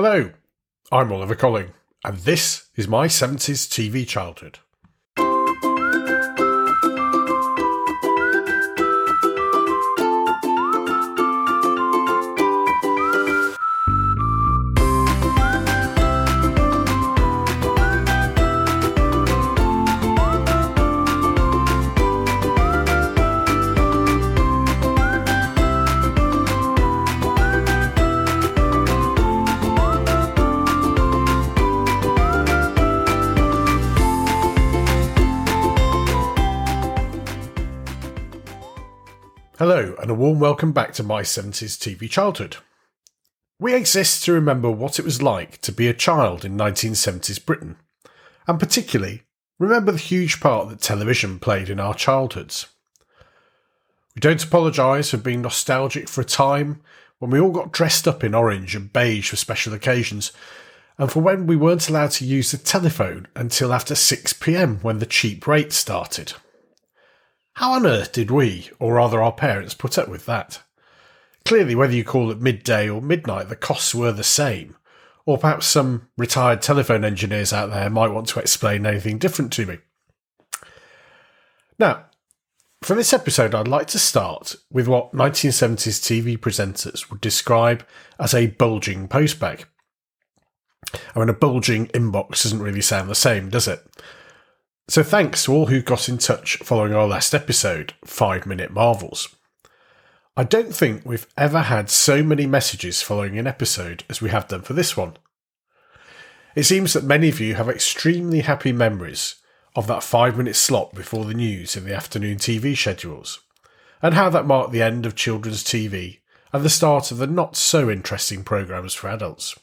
Hello, I'm Oliver Colling, and this is my 70s TV childhood. Hello, and a warm welcome back to my 70s TV childhood. We exist to remember what it was like to be a child in 1970s Britain, and particularly remember the huge part that television played in our childhoods. We don't apologise for being nostalgic for a time when we all got dressed up in orange and beige for special occasions, and for when we weren't allowed to use the telephone until after 6pm when the cheap rates started. How on earth did we, or rather our parents, put up with that? Clearly, whether you call it midday or midnight, the costs were the same. Or perhaps some retired telephone engineers out there might want to explain anything different to me. Now, for this episode, I'd like to start with what 1970s TV presenters would describe as a bulging postbag. I mean, a bulging inbox doesn't really sound the same, does it? So thanks to all who got in touch following our last episode, 5 Minute Marvels. I don't think we've ever had so many messages following an episode as we have done for this one. It seems that many of you have extremely happy memories of that 5 minute slot before the news in the afternoon TV schedules, and how that marked the end of children's TV and the start of the not so interesting programmes for adults.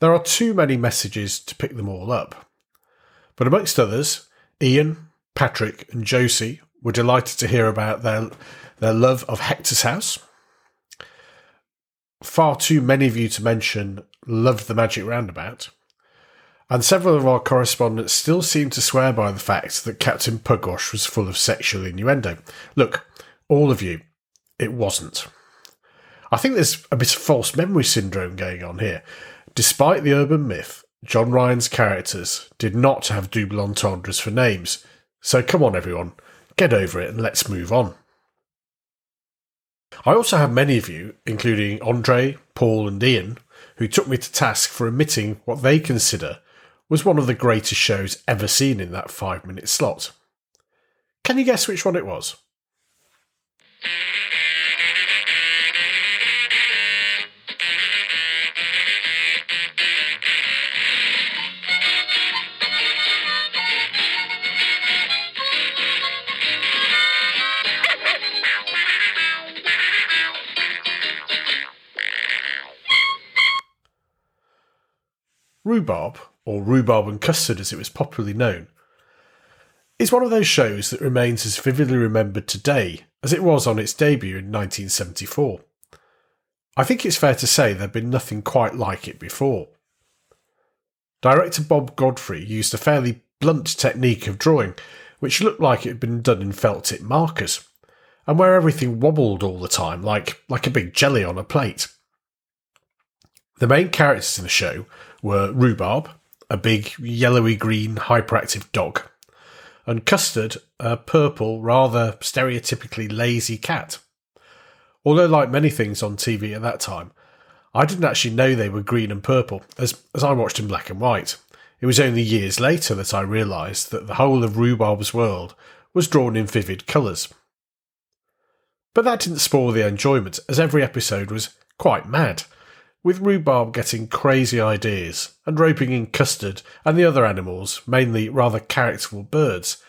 There are too many messages to pick them all up. But amongst others, Ian, Patrick, and Josie were delighted to hear about their, their love of Hector's House. Far too many of you to mention loved the Magic Roundabout. And several of our correspondents still seem to swear by the fact that Captain Pugwash was full of sexual innuendo. Look, all of you, it wasn't. I think there's a bit of false memory syndrome going on here. Despite the urban myth, John Ryan's characters did not have double entendres for names. So come on, everyone, get over it and let's move on. I also have many of you, including Andre, Paul, and Ian, who took me to task for omitting what they consider was one of the greatest shows ever seen in that five minute slot. Can you guess which one it was? Rhubarb, or Rhubarb and Custard as it was popularly known, is one of those shows that remains as vividly remembered today as it was on its debut in 1974. I think it's fair to say there'd been nothing quite like it before. Director Bob Godfrey used a fairly blunt technique of drawing, which looked like it had been done in felt tip markers, and where everything wobbled all the time, like, like a big jelly on a plate. The main characters in the show were Rhubarb, a big yellowy green hyperactive dog, and Custard, a purple, rather stereotypically lazy cat. Although, like many things on TV at that time, I didn't actually know they were green and purple, as, as I watched in black and white. It was only years later that I realised that the whole of Rhubarb's world was drawn in vivid colours. But that didn't spoil the enjoyment, as every episode was quite mad with Rhubarb getting crazy ideas and roping in Custard and the other animals, mainly rather characterful birds,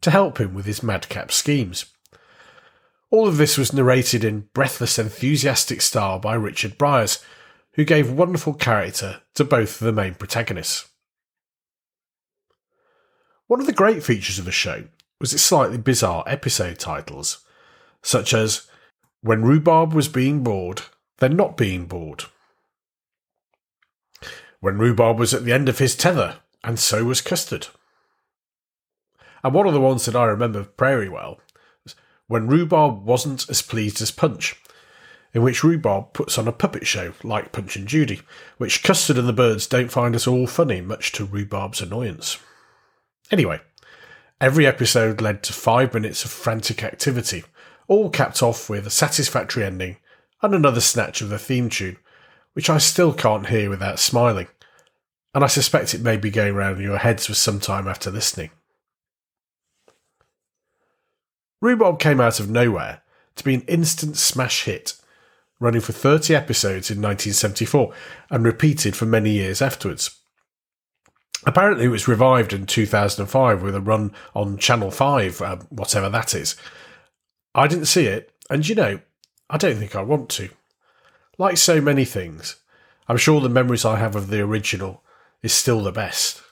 to help him with his madcap schemes. All of this was narrated in breathless, enthusiastic style by Richard Briers, who gave wonderful character to both of the main protagonists. One of the great features of the show was its slightly bizarre episode titles, such as When Rhubarb was being bored, then not being bored, when Rhubarb was at the end of his tether, and so was Custard. And one of the ones that I remember very well was when Rhubarb wasn't as pleased as Punch. in which Rhubarb puts on a puppet show like Punch and Judy, which Custard and the Birds don't find at all funny, much to Rhubarb's annoyance. Anyway, every episode led to five minutes of frantic activity, all capped off with a satisfactory ending and another snatch of the theme tune, which I still can't hear without smiling, and I suspect it may be going round in your heads for some time after listening. Rhubarb came out of nowhere to be an instant smash hit running for 30 episodes in 1974 and repeated for many years afterwards. Apparently, it was revived in 2005 with a run on Channel 5, uh, whatever that is. I didn't see it, and you know, I don't think I want to. Like so many things, I'm sure the memories I have of the original is still the best.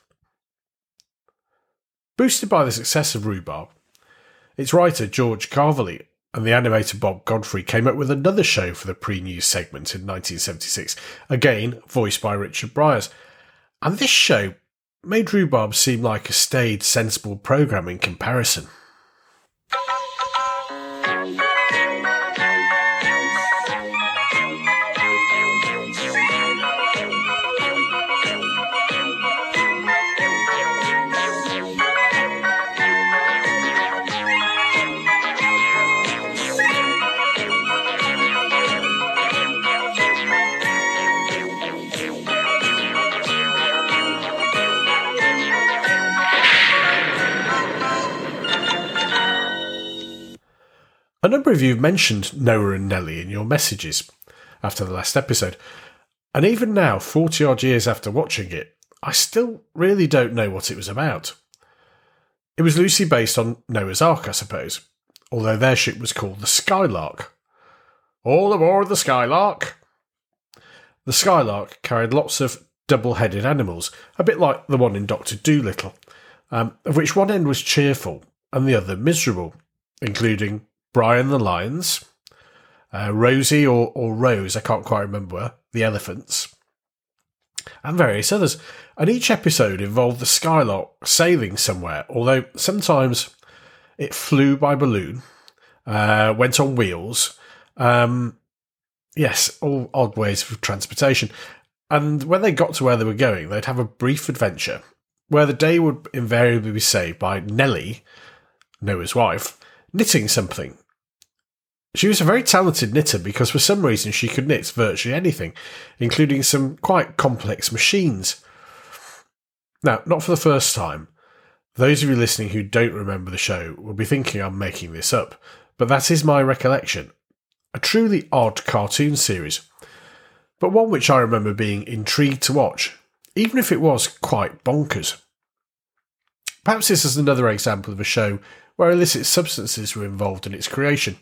Boosted by the success of Rhubarb, its writer George Calveley and the animator Bob Godfrey came up with another show for the pre news segment in 1976, again voiced by Richard Briers. And this show made Rhubarb seem like a staid, sensible programme in comparison. Number of you've mentioned Noah and Nellie in your messages after the last episode, and even now, 40 odd years after watching it, I still really don't know what it was about. It was loosely based on Noah's Ark, I suppose, although their ship was called the Skylark. All aboard the Skylark! The Skylark carried lots of double headed animals, a bit like the one in Doctor Dolittle, um, of which one end was cheerful and the other miserable, including Brian the lions, uh, Rosie or, or Rose, I can't quite remember, the elephants, and various others. And each episode involved the Skylark sailing somewhere, although sometimes it flew by balloon, uh, went on wheels. Um, yes, all odd ways of transportation. And when they got to where they were going, they'd have a brief adventure where the day would invariably be saved by Nellie, Noah's wife, knitting something she was a very talented knitter because for some reason she could knit virtually anything, including some quite complex machines. Now, not for the first time. Those of you listening who don't remember the show will be thinking I'm making this up, but that is my recollection. A truly odd cartoon series, but one which I remember being intrigued to watch, even if it was quite bonkers. Perhaps this is another example of a show where illicit substances were involved in its creation.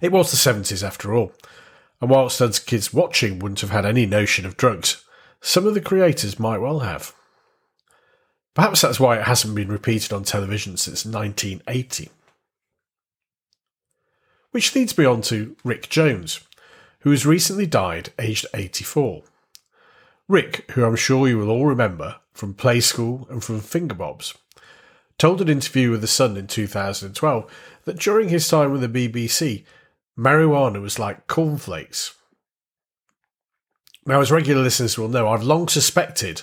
It was the 70s after all, and whilst us kids watching wouldn't have had any notion of drugs, some of the creators might well have. Perhaps that's why it hasn't been repeated on television since 1980. Which leads me on to Rick Jones, who has recently died aged 84. Rick, who I'm sure you will all remember from Play School and from Fingerbobs, told an interview with The Sun in 2012 that during his time with the BBC, marijuana was like cornflakes. Now, as regular listeners will know, I've long suspected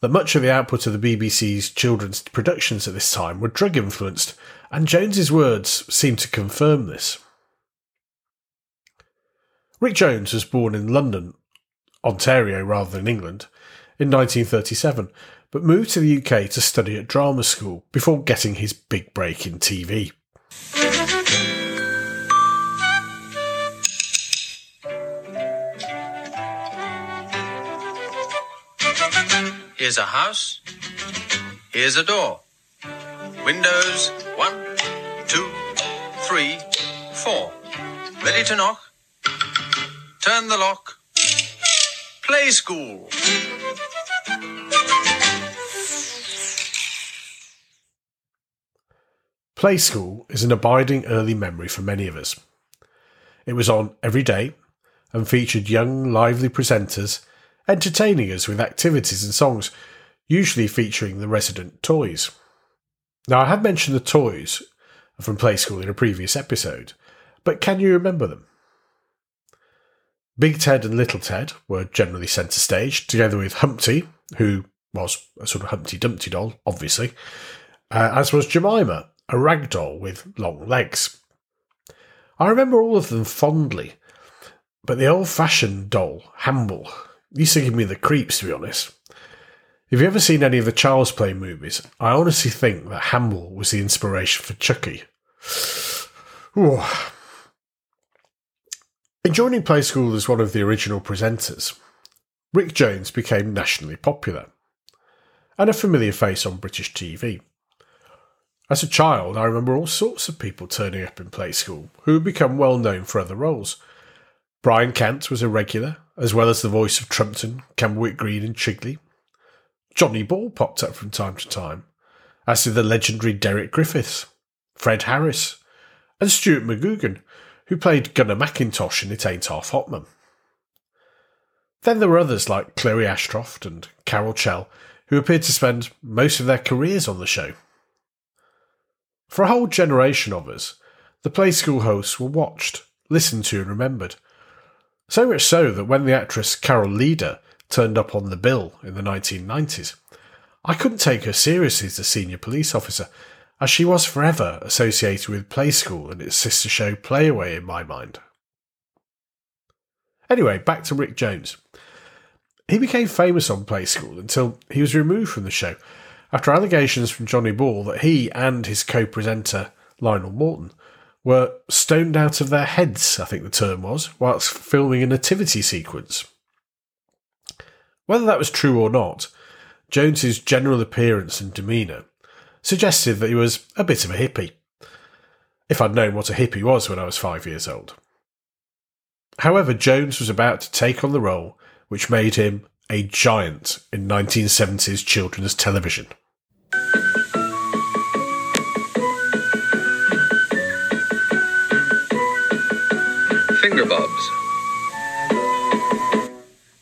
that much of the output of the BBC's children's productions at this time were drug influenced, and Jones's words seem to confirm this. Rick Jones was born in London, Ontario rather than England, in 1937, but moved to the UK to study at drama school before getting his big break in TV. Here's a house. Here's a door. Windows one, two, three, four. Ready to knock? Turn the lock. Play school. Play School is an abiding early memory for many of us. It was on every day and featured young, lively presenters entertaining us with activities and songs, usually featuring the resident toys. Now, I have mentioned the toys from Play School in a previous episode, but can you remember them? Big Ted and Little Ted were generally centre stage, together with Humpty, who was a sort of Humpty Dumpty doll, obviously, uh, as was Jemima, a rag doll with long legs. I remember all of them fondly, but the old fashioned doll, Hamble, used to give me the creeps, to be honest. If you've ever seen any of the Child's Play movies, I honestly think that Hamble was the inspiration for Chucky. Ooh. In joining Play School as one of the original presenters, Rick Jones became nationally popular and a familiar face on British TV. As a child, I remember all sorts of people turning up in Play School who had become well known for other roles. Brian Cant was a regular, as well as the voice of Trumpton, Camberwick Green, and Chigley. Johnny Ball popped up from time to time, as did the legendary Derek Griffiths, Fred Harris, and Stuart McGugan, who played Gunner Mackintosh in It Ain't Half Hot Mum. Then there were others like Chloe Ashcroft and Carol Chell, who appeared to spend most of their careers on the show. For a whole generation of us, the Play School hosts were watched, listened to, and remembered. So much so that when the actress Carol Leader turned up on the bill in the 1990s, I couldn't take her seriously as a senior police officer, as she was forever associated with Play School and its sister show Playaway in my mind. Anyway, back to Rick Jones. He became famous on Play School until he was removed from the show after allegations from Johnny Ball that he and his co presenter, Lionel Morton, were stoned out of their heads, I think the term was, whilst filming a nativity sequence. Whether that was true or not, Jones's general appearance and demeanour suggested that he was a bit of a hippie. If I'd known what a hippie was when I was five years old. However, Jones was about to take on the role which made him a giant in 1970s children's television. Fingerbobs.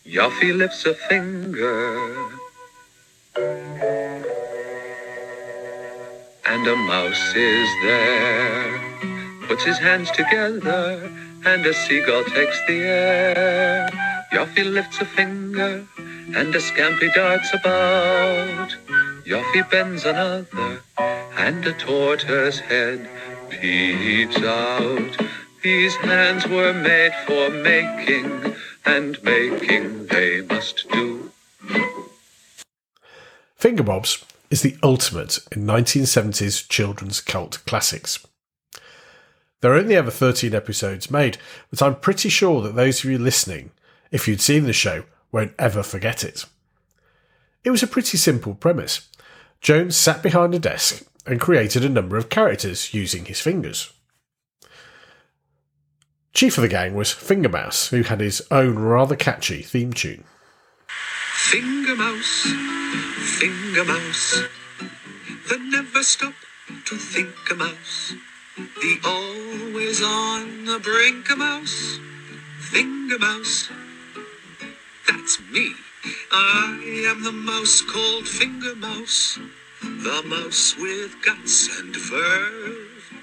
Yoffy lifts a finger. And a mouse is there. Puts his hands together, and a seagull takes the air. Yoffy lifts a finger, and a scampi darts about. Yoffy bends another, and a tortoise head peeps out. These hands were made for making, and making they must do. Fingerbobs is the ultimate in 1970s children's cult classics. There are only ever 13 episodes made, but I'm pretty sure that those of you listening, if you'd seen the show, won't ever forget it. It was a pretty simple premise. Jones sat behind a desk and created a number of characters using his fingers. Chief of the gang was Fingermouse, who had his own rather catchy theme tune. Finger mouse, finger mouse, the never stop to think a mouse. The always on the brink a mouse, finger mouse. That's me. I am the mouse called finger mouse, the mouse with guts and verve.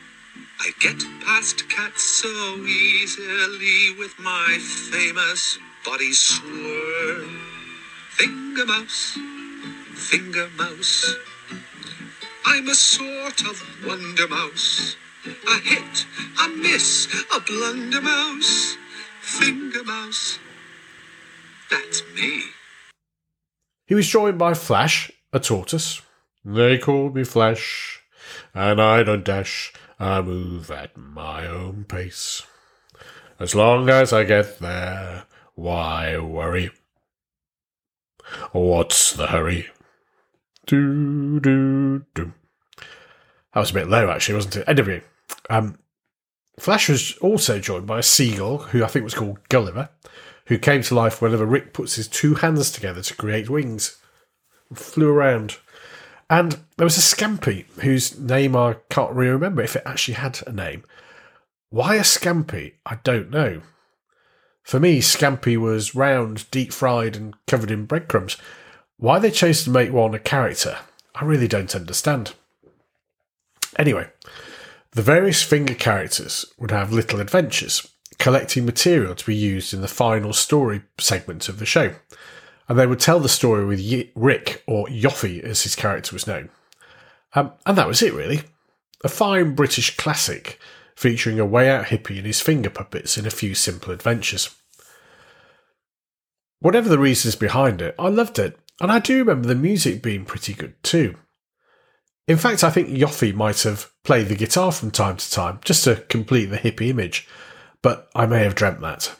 I get past cats so easily with my famous body swerve. Finger mouse, finger mouse. I'm a sort of wonder mouse. A hit, a miss, a blunder mouse. Finger mouse. That's me. He was joined by Flash, a tortoise. They call me Flash, and I don't dash. I move at my own pace. As long as I get there, why worry? What's the hurry? Do, do, do. That was a bit low, actually, wasn't it? Anyway, um, Flash was also joined by a seagull, who I think was called Gulliver, who came to life whenever Rick puts his two hands together to create wings. Flew around. And there was a Scampi, whose name I can't really remember if it actually had a name. Why a Scampi? I don't know. For me, Scampi was round, deep fried, and covered in breadcrumbs. Why they chose to make one a character, I really don't understand. Anyway, the various finger characters would have little adventures, collecting material to be used in the final story segment of the show. And they would tell the story with Rick, or Yoffy as his character was known. Um, and that was it, really. A fine British classic featuring a way out hippie and his finger puppets in a few simple adventures. Whatever the reasons behind it, I loved it, and I do remember the music being pretty good too. In fact, I think Yoffy might have played the guitar from time to time just to complete the hippie image, but I may have dreamt that.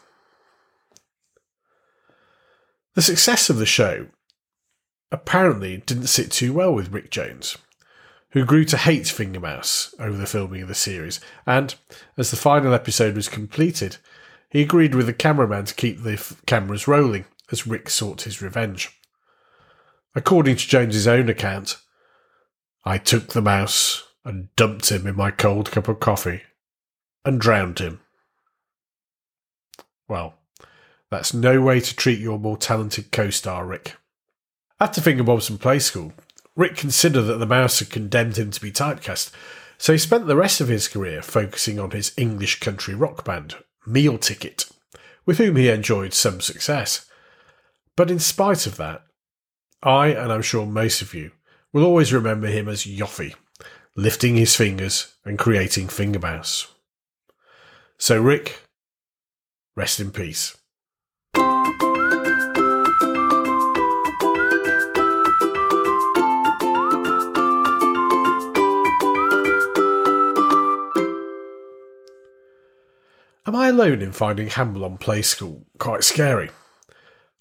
The success of the show apparently didn't sit too well with Rick Jones, who grew to hate Fingermouse over the filming of the series, and as the final episode was completed, he agreed with the cameraman to keep the f- cameras rolling as Rick sought his revenge. According to Jones's own account, I took the mouse and dumped him in my cold cup of coffee and drowned him. Well, that's no way to treat your more talented co star, Rick. After Fingerbobson Play School, Rick considered that the mouse had condemned him to be typecast, so he spent the rest of his career focusing on his English country rock band, Meal Ticket, with whom he enjoyed some success. But in spite of that, I, and I'm sure most of you, will always remember him as Yoffy, lifting his fingers and creating Fingermouse. So, Rick, rest in peace. Am I alone in finding Hamble on Play School quite scary?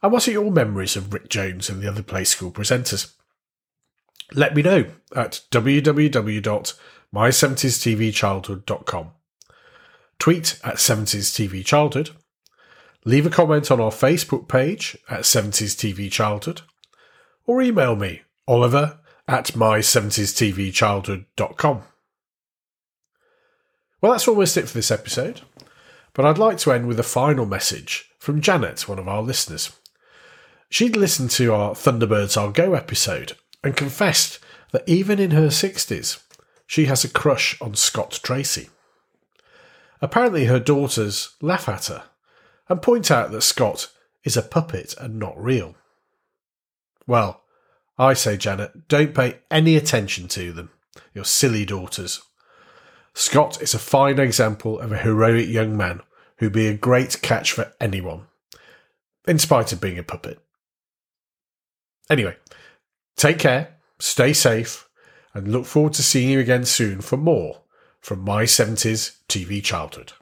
And what are your memories of Rick Jones and the other Play School presenters? Let me know at www.my70stvchildhood.com. Tweet at 70stvchildhood. Leave a comment on our Facebook page at 70s TV Childhood Or email me, oliver at my70stvchildhood.com. Well, that's almost it for this episode. But I'd like to end with a final message from Janet, one of our listeners. She'd listened to our Thunderbirds Are Go episode and confessed that even in her 60s, she has a crush on Scott Tracy. Apparently, her daughters laugh at her and point out that Scott is a puppet and not real. Well, I say, Janet, don't pay any attention to them, your silly daughters. Scott is a fine example of a heroic young man who'd be a great catch for anyone, in spite of being a puppet. Anyway, take care, stay safe, and look forward to seeing you again soon for more from My 70s TV Childhood.